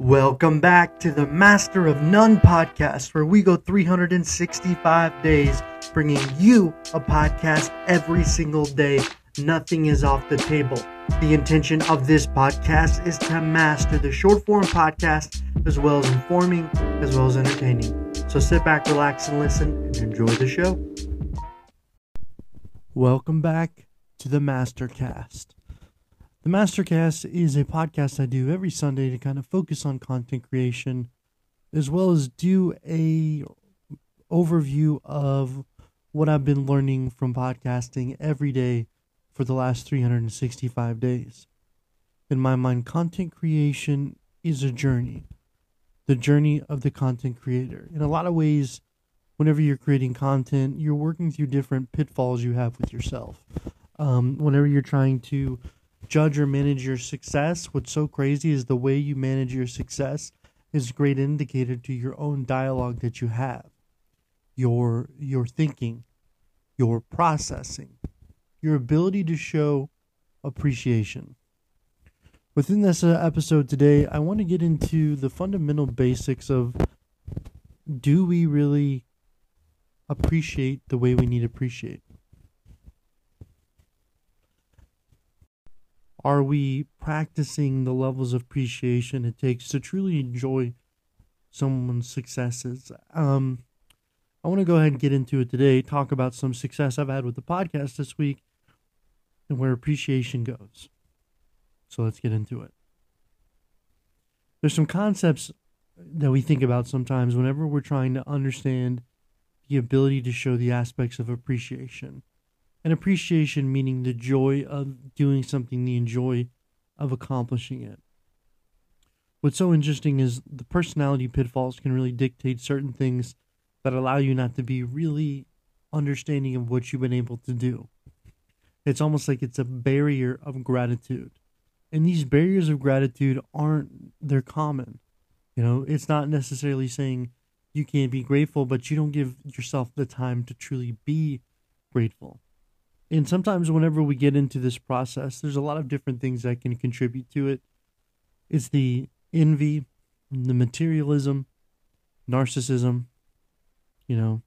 Welcome back to the Master of None podcast, where we go 365 days bringing you a podcast every single day. Nothing is off the table. The intention of this podcast is to master the short form podcast as well as informing, as well as entertaining. So sit back, relax, and listen and enjoy the show. Welcome back to the Mastercast. The Mastercast is a podcast I do every Sunday to kind of focus on content creation as well as do a overview of what I've been learning from podcasting every day for the last 365 days. In my mind, content creation is a journey. The journey of the content creator. In a lot of ways, whenever you're creating content, you're working through different pitfalls you have with yourself. Um, whenever you're trying to judge or manage your success, what's so crazy is the way you manage your success is a great indicator to your own dialogue that you have. Your your thinking, your processing, your ability to show appreciation. Within this uh, episode today, I want to get into the fundamental basics of do we really appreciate the way we need to appreciate? Are we practicing the levels of appreciation it takes to truly enjoy someone's successes? Um, I want to go ahead and get into it today, talk about some success I've had with the podcast this week and where appreciation goes. So let's get into it. There's some concepts that we think about sometimes whenever we're trying to understand the ability to show the aspects of appreciation. And appreciation meaning the joy of doing something, the joy of accomplishing it. What's so interesting is the personality pitfalls can really dictate certain things that allow you not to be really understanding of what you've been able to do. It's almost like it's a barrier of gratitude. And these barriers of gratitude aren't, they're common. You know, it's not necessarily saying you can't be grateful, but you don't give yourself the time to truly be grateful. And sometimes, whenever we get into this process, there's a lot of different things that can contribute to it. It's the envy, the materialism, narcissism. You know,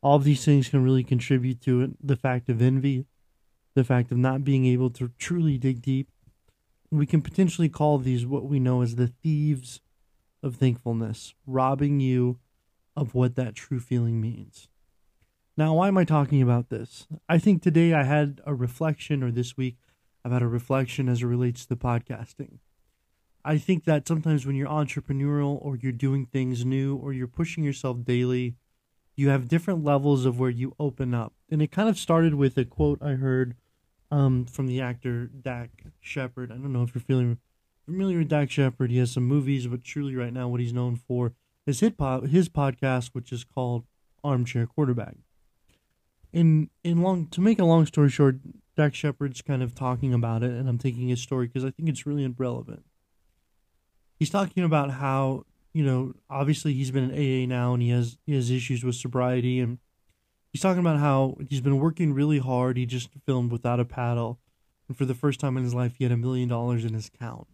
all of these things can really contribute to it. The fact of envy, the fact of not being able to truly dig deep. We can potentially call these what we know as the thieves of thankfulness, robbing you of what that true feeling means. Now, why am I talking about this? I think today I had a reflection, or this week I've had a reflection as it relates to podcasting. I think that sometimes when you're entrepreneurial or you're doing things new or you're pushing yourself daily, you have different levels of where you open up. And it kind of started with a quote I heard um, from the actor Dax Shepard. I don't know if you're feeling familiar with Dax Shepard. He has some movies, but truly right now what he's known for is his, his podcast, which is called Armchair Quarterback in in long to make a long story short, Dax Shepard's kind of talking about it, and I'm taking his story because I think it's really relevant. He's talking about how you know obviously he's been in AA now, and he has he has issues with sobriety, and he's talking about how he's been working really hard. He just filmed without a paddle, and for the first time in his life, he had a million dollars in his account,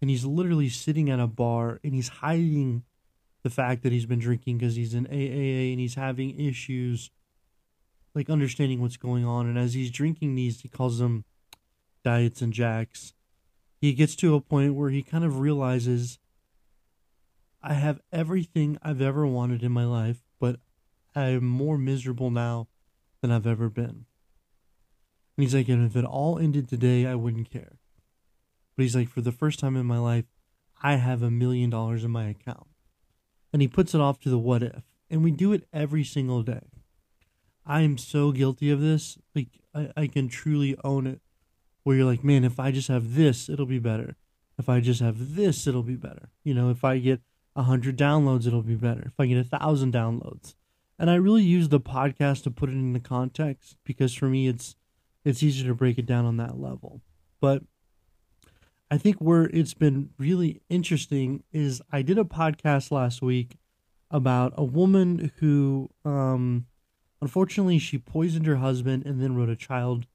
and he's literally sitting at a bar and he's hiding the fact that he's been drinking because he's in AA and he's having issues like understanding what's going on. And as he's drinking these, he calls them diets and jacks. He gets to a point where he kind of realizes I have everything I've ever wanted in my life, but I am more miserable now than I've ever been. And he's like, and if it all ended today, I wouldn't care. But he's like, for the first time in my life, I have a million dollars in my account. And he puts it off to the what if. And we do it every single day. I am so guilty of this. Like I, I can truly own it. Where you're like, man, if I just have this, it'll be better. If I just have this, it'll be better. You know, if I get a hundred downloads, it'll be better. If I get a thousand downloads. And I really use the podcast to put it into context because for me it's it's easier to break it down on that level. But I think where it's been really interesting is I did a podcast last week about a woman who um Unfortunately, she poisoned her husband and then wrote a child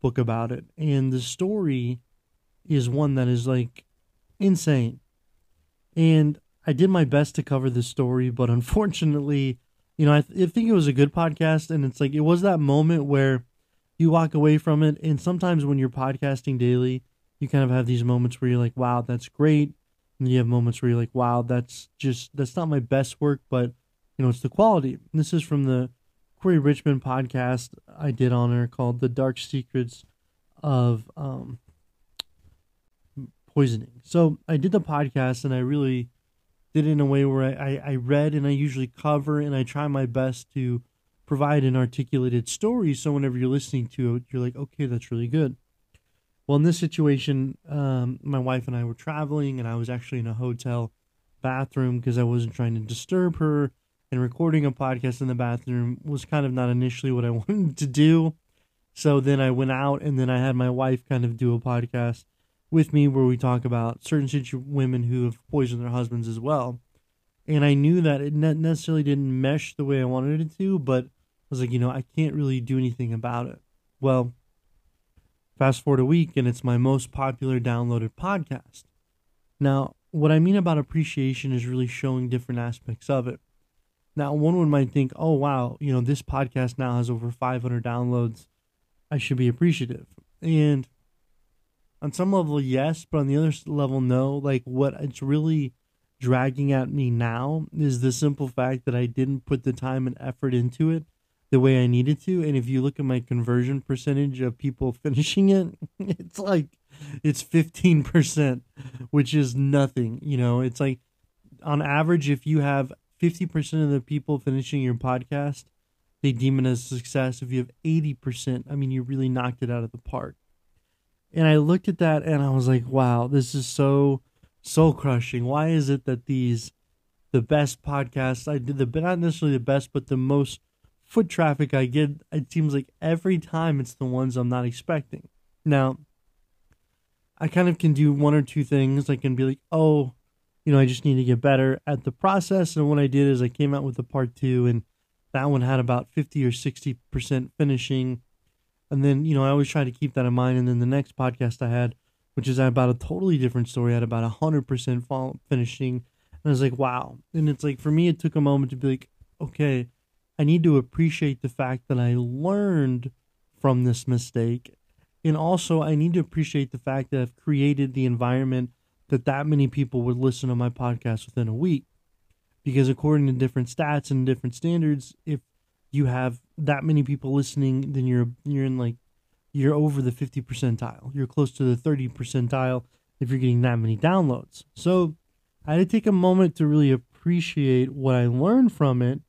book about it. And the story is one that is like insane. And I did my best to cover this story, but unfortunately, you know, I, th- I think it was a good podcast. And it's like, it was that moment where you walk away from it. And sometimes when you're podcasting daily, you kind of have these moments where you're like, wow, that's great. And you have moments where you're like, wow, that's just, that's not my best work, but, you know, it's the quality. And this is from the Kouri Richins podcast I did on her called The Dark Secrets of um, Poisoning. So I did the podcast and I really did it in a way where I, I, I read and I usually cover and I try my best to provide an articulated story. So whenever you're listening to it, you're like, okay, that's really good. Well, in this situation, um, my wife and I were traveling, and I was actually in a hotel bathroom because I wasn't trying to disturb her. And recording a podcast in the bathroom was kind of not initially what I wanted to do. So then I went out, and then I had my wife kind of do a podcast with me where we talk about certain situ- women who have poisoned their husbands as well. And I knew that it ne- necessarily didn't mesh the way I wanted it to, but I was like, you know, I can't really do anything about it. Well, fast forward a week, and it's my most popular downloaded podcast. Now, what I mean about appreciation is really showing different aspects of it. Now, one would might think, oh, wow, you know, this podcast now has over 500 downloads. I should be appreciative. And on some level, yes, but on the other level, no. Like what it's really dragging at me now is the simple fact that I didn't put the time and effort into it the way I needed to. And if you look at my conversion percentage of people finishing it, it's like it's 15%, which is nothing. You know, it's like on average, if you have 50% of the people finishing your podcast, they deem it as a success. If you have 80%, I mean, you really knocked it out of the park. And I looked at that and I was like, wow, this is so soul crushing. Why is it that these, the best podcasts I did, the not necessarily the best, but the most foot traffic I get, it seems like every time it's the ones I'm not expecting. Now, I kind of can do one or two things. I can be like, oh, you know, I just need to get better at the process. And what I did is I came out with the part two, and that one had about 50 or 60% finishing and then, you know, I always try to keep that in mind. And then the next podcast I had, which is about a totally different story, I had about 100% fall finishing. And I was like, wow. And it's like, for me, it took a moment to be like, okay, I need to appreciate the fact that I learned from this mistake. And also, I need to appreciate the fact that I've created the environment that that many people would listen to my podcast within a week. Because according to different stats and different standards, if you have that many people listening, then you're you're in like you're over the 50 percentile. You're close to the 30 percentile if you're getting that many downloads. So I had to take a moment to really appreciate what I learned from it,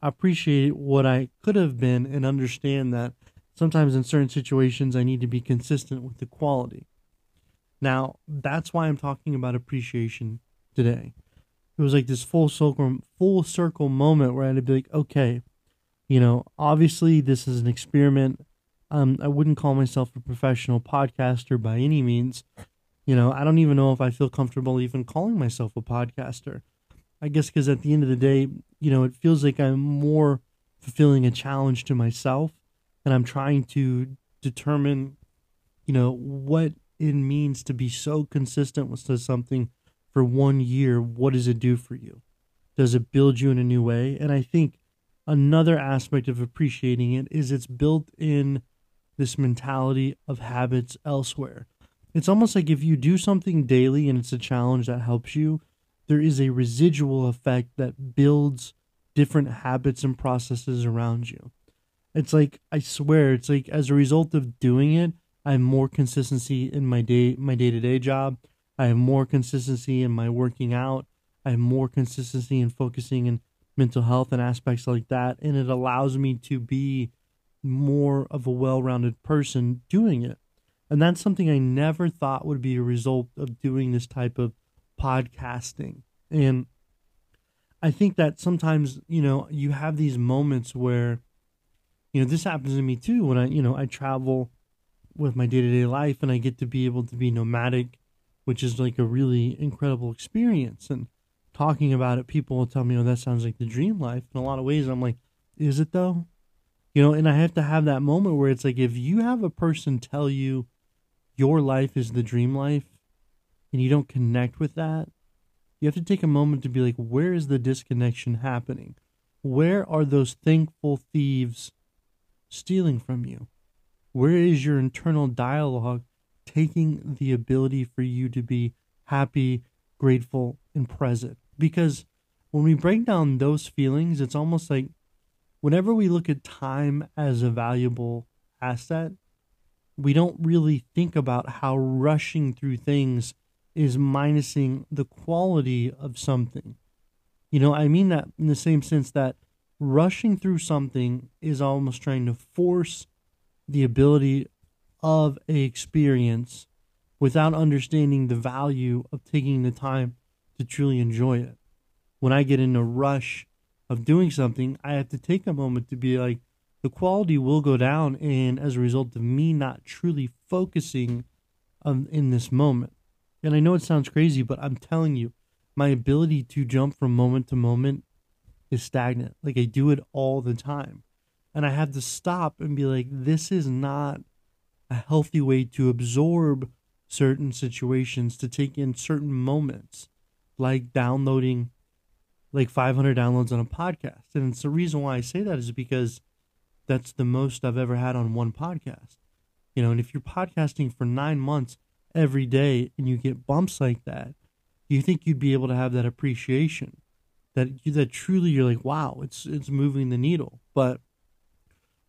appreciate what I could have been, and understand that sometimes in certain situations I need to be consistent with the quality. Now, that's why I'm talking about appreciation today. It was like this full circle full circle moment where I had to be like, okay, you know, obviously this is an experiment. Um, I wouldn't call myself a professional podcaster by any means. You know, I don't even know if I feel comfortable even calling myself a podcaster. I guess because at the end of the day, you know, it feels like I'm more fulfilling a challenge to myself and I'm trying to determine, you know, what it means to be so consistent with something for one year. What does it do for you? Does it build you in a new way? And I think another aspect of appreciating it is it's built in this mentality of habits elsewhere. It's almost like if you do something daily and it's a challenge that helps you, there is a residual effect that builds different habits and processes around you. It's like I swear, it's like as a result of doing it, I have more consistency in my day my day-to-day job. I have more consistency in my working out. I have more consistency in focusing and mental health and aspects like that. And it allows me to be more of a well rounded person doing it. And that's something I never thought would be a result of doing this type of podcasting. And I think that sometimes, you know, you have these moments where, you know, this happens to me too when I, you know, I travel with my day to day life and I get to be able to be nomadic, which is like a really incredible experience. And talking about it, people will tell me, "Oh, that sounds like the dream life." In a lot of ways, I'm like, "Is it though?" You know, and I have to have that moment where it's like, if you have a person tell you your life is the dream life, and you don't connect with that, you have to take a moment to be like, where is the disconnection happening? Where are those thankful thieves stealing from you? Where is your internal dialogue taking the ability for you to be happy, grateful, and present? Because when we break down those feelings, it's almost like whenever we look at time as a valuable asset, we don't really think about how rushing through things is minusing the quality of something. You know, I mean that in the same sense that rushing through something is almost trying to force the ability of a experience without understanding the value of taking the time to truly enjoy it. When I get in a rush of doing something, I have to take a moment to be like, the quality will go down and as a result of me not truly focusing um, in this moment. And I know it sounds crazy, but I'm telling you, my ability to jump from moment to moment is stagnant. Like I do it all the time. And I had to stop and be like, this is not a healthy way to absorb certain situations, to take in certain moments, like downloading like 500 downloads on a podcast. And it's the reason why I say that is because that's the most I've ever had on one podcast. You know, and if you're podcasting for nine months every day and you get bumps like that, you think you'd be able to have that appreciation that that truly you're like, wow, it's it's moving the needle. But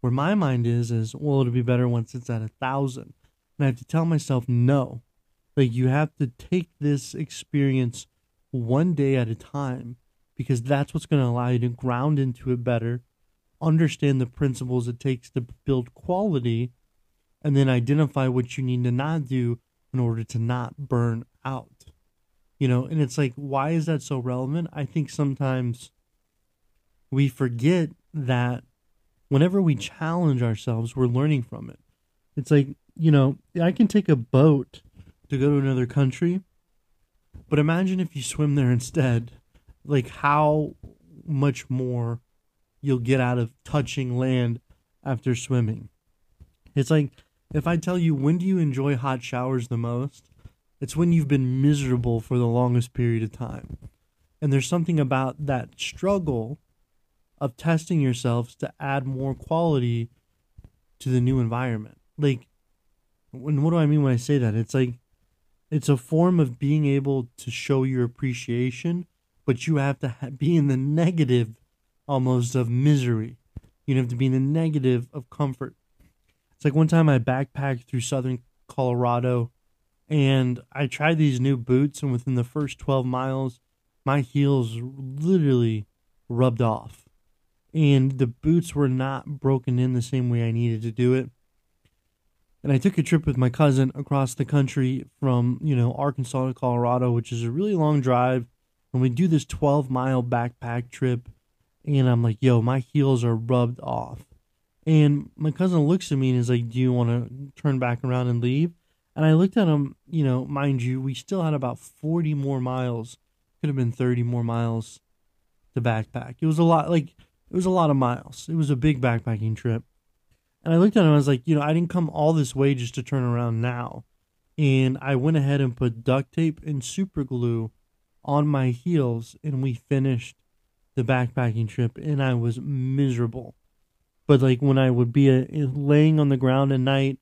where my mind is is, well, it'll be better once it's at a thousand. And I have to tell myself no. Like you have to take this experience one day at a time because that's what's going to allow you to ground into it better understand the principles it takes to build quality, and then identify what you need to not do in order to not burn out. You know, and it's like, why is that so relevant? I think sometimes we forget that whenever we challenge ourselves, we're learning from it. It's like, you know, I can take a boat to go to another country, but imagine if you swim there instead. Like, how much more you'll get out of touching land after swimming. It's like if I tell you when do you enjoy hot showers the most? It's when you've been miserable for the longest period of time. And there's something about that struggle of testing yourselves to add more quality to the new environment. Like, when, what do I mean when I say that? It's like, it's a form of being able to show your appreciation, but you have to ha- be in the negative almost of misery. You have to be in the negative of comfort. It's like one time I backpacked through southern Colorado and I tried these new boots, and within the first 12 miles, my heels literally rubbed off. And the boots were not broken in the same way I needed to do it. And I took a trip with my cousin across the country from, you know, Arkansas to Colorado, which is a really long drive. And we do this 12 mile backpack trip and I'm like, yo, my heels are rubbed off. And my cousin looks at me and is like, do you want to turn back around and leave? And I looked at him, you know, mind you, we still had about 40 more miles. Could have been 30 more miles to backpack. It was a lot, like, it was a lot of miles. It was a big backpacking trip. And I looked at him, I was like, you know, I didn't come all this way just to turn around now. And I went ahead and put duct tape and super glue on my heels, and we finished the backpacking trip and I was miserable. But like when I would be a, uh, laying on the ground at night,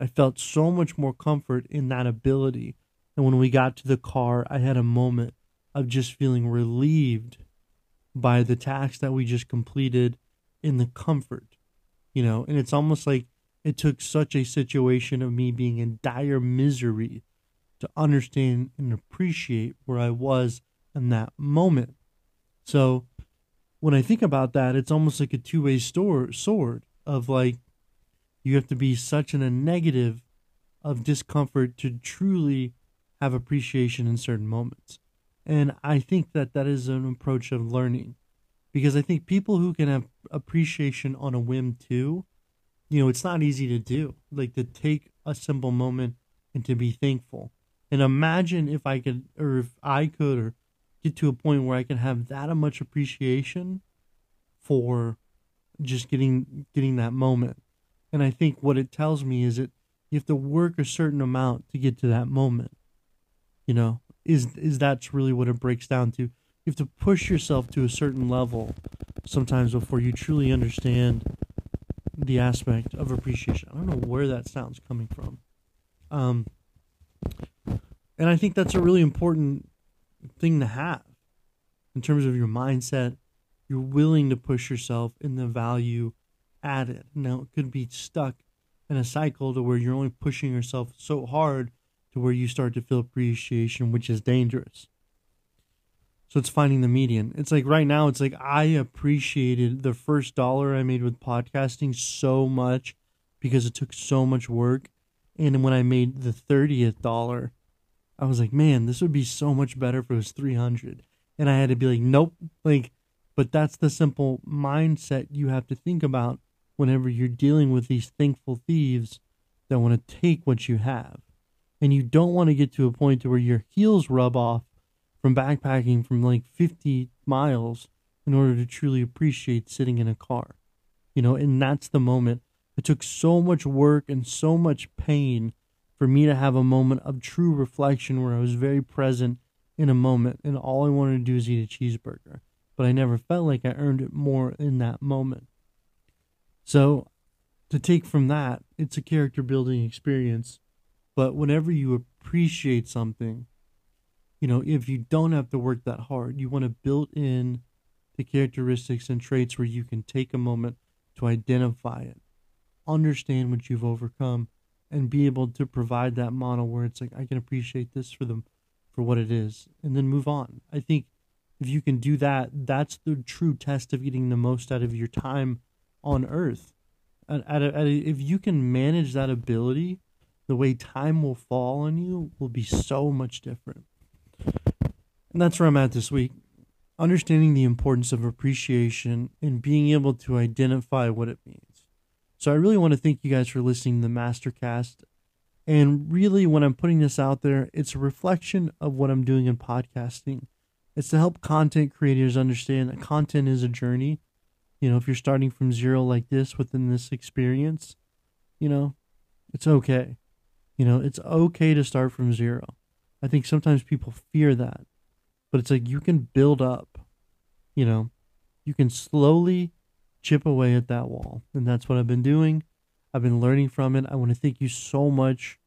I felt so much more comfort in that ability. And when we got to the car, I had a moment of just feeling relieved by the task that we just completed in the comfort, you know. And it's almost like it took such a situation of me being in dire misery to understand and appreciate where I was in that moment. So when I think about that, it's almost like a two way sword of like you have to be such in a negative of discomfort to truly have appreciation in certain moments. And I think that that is an approach of learning because I think people who can have appreciation on a whim too, you know, it's not easy to do. Like to take a simple moment and to be thankful. And imagine if I could, or if I could, or get to a point where I can have that much appreciation for just getting getting that moment. And I think what it tells me is that you have to work a certain amount to get to that moment. You know, is is that's really what it breaks down to. You have to push yourself to a certain level sometimes before you truly understand the aspect of appreciation. I don't know where that sounds coming from. Um, and I think that's a really important thing to have in terms of your mindset. You're willing to push yourself in the value added. Now, it could be stuck in a cycle to where you're only pushing yourself so hard to where you start to feel appreciation, which is dangerous. So it's finding the median. It's like right now, it's like I appreciated the first dollar I made with podcasting so much because it took so much work. And when I made the 30th dollar, I was like, man, this would be so much better if it was 300. And I had to be like, nope. Like, but that's the simple mindset you have to think about whenever you're dealing with these thankful thieves that want to take what you have. And you don't want to get to a point to where your heels rub off from backpacking from like 50 miles in order to truly appreciate sitting in a car. You know, and that's the moment. It took so much work and so much pain for me to have a moment of true reflection where I was very present in a moment and all I wanted to do is eat a cheeseburger. But I never felt like I earned it more in that moment. So, to take from that, it's a character building experience. But whenever you appreciate something, you know, if you don't have to work that hard, you want to build in the characteristics and traits where you can take a moment to identify it, understand what you've overcome, and be able to provide that model where it's like I can appreciate this for them for what it is, and then move on. I think if you can do that, that's the true test of getting the most out of your time on Earth. At, at at if you can manage that ability, the way time will fall on you will be so much different. And that's where I'm at this week. Understanding the importance of appreciation and being able to identify what it means. So I really want to thank you guys for listening to the Mastercast. And really, when I'm putting this out there, it's a reflection of what I'm doing in podcasting. It's to help content creators understand that content is a journey. You know, if you're starting from zero like this within this experience, you know, it's okay. You know, it's okay to start from zero. I think sometimes people fear that. But it's like you can build up, you know, you can slowly chip away at that wall. And that's what I've been doing. I've been learning from it. I want to thank you so much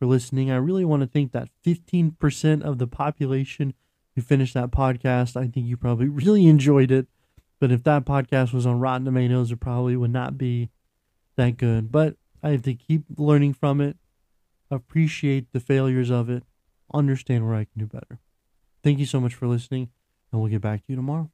for listening. I really want to thank that 15% of the population who finished that podcast. I think you probably really enjoyed it. But if that podcast was on Rotten Tomatoes, it probably would not be that good. But I have to keep learning from it, appreciate the failures of it, understand where I can do better. Thank you so much for listening, and we'll get back to you tomorrow.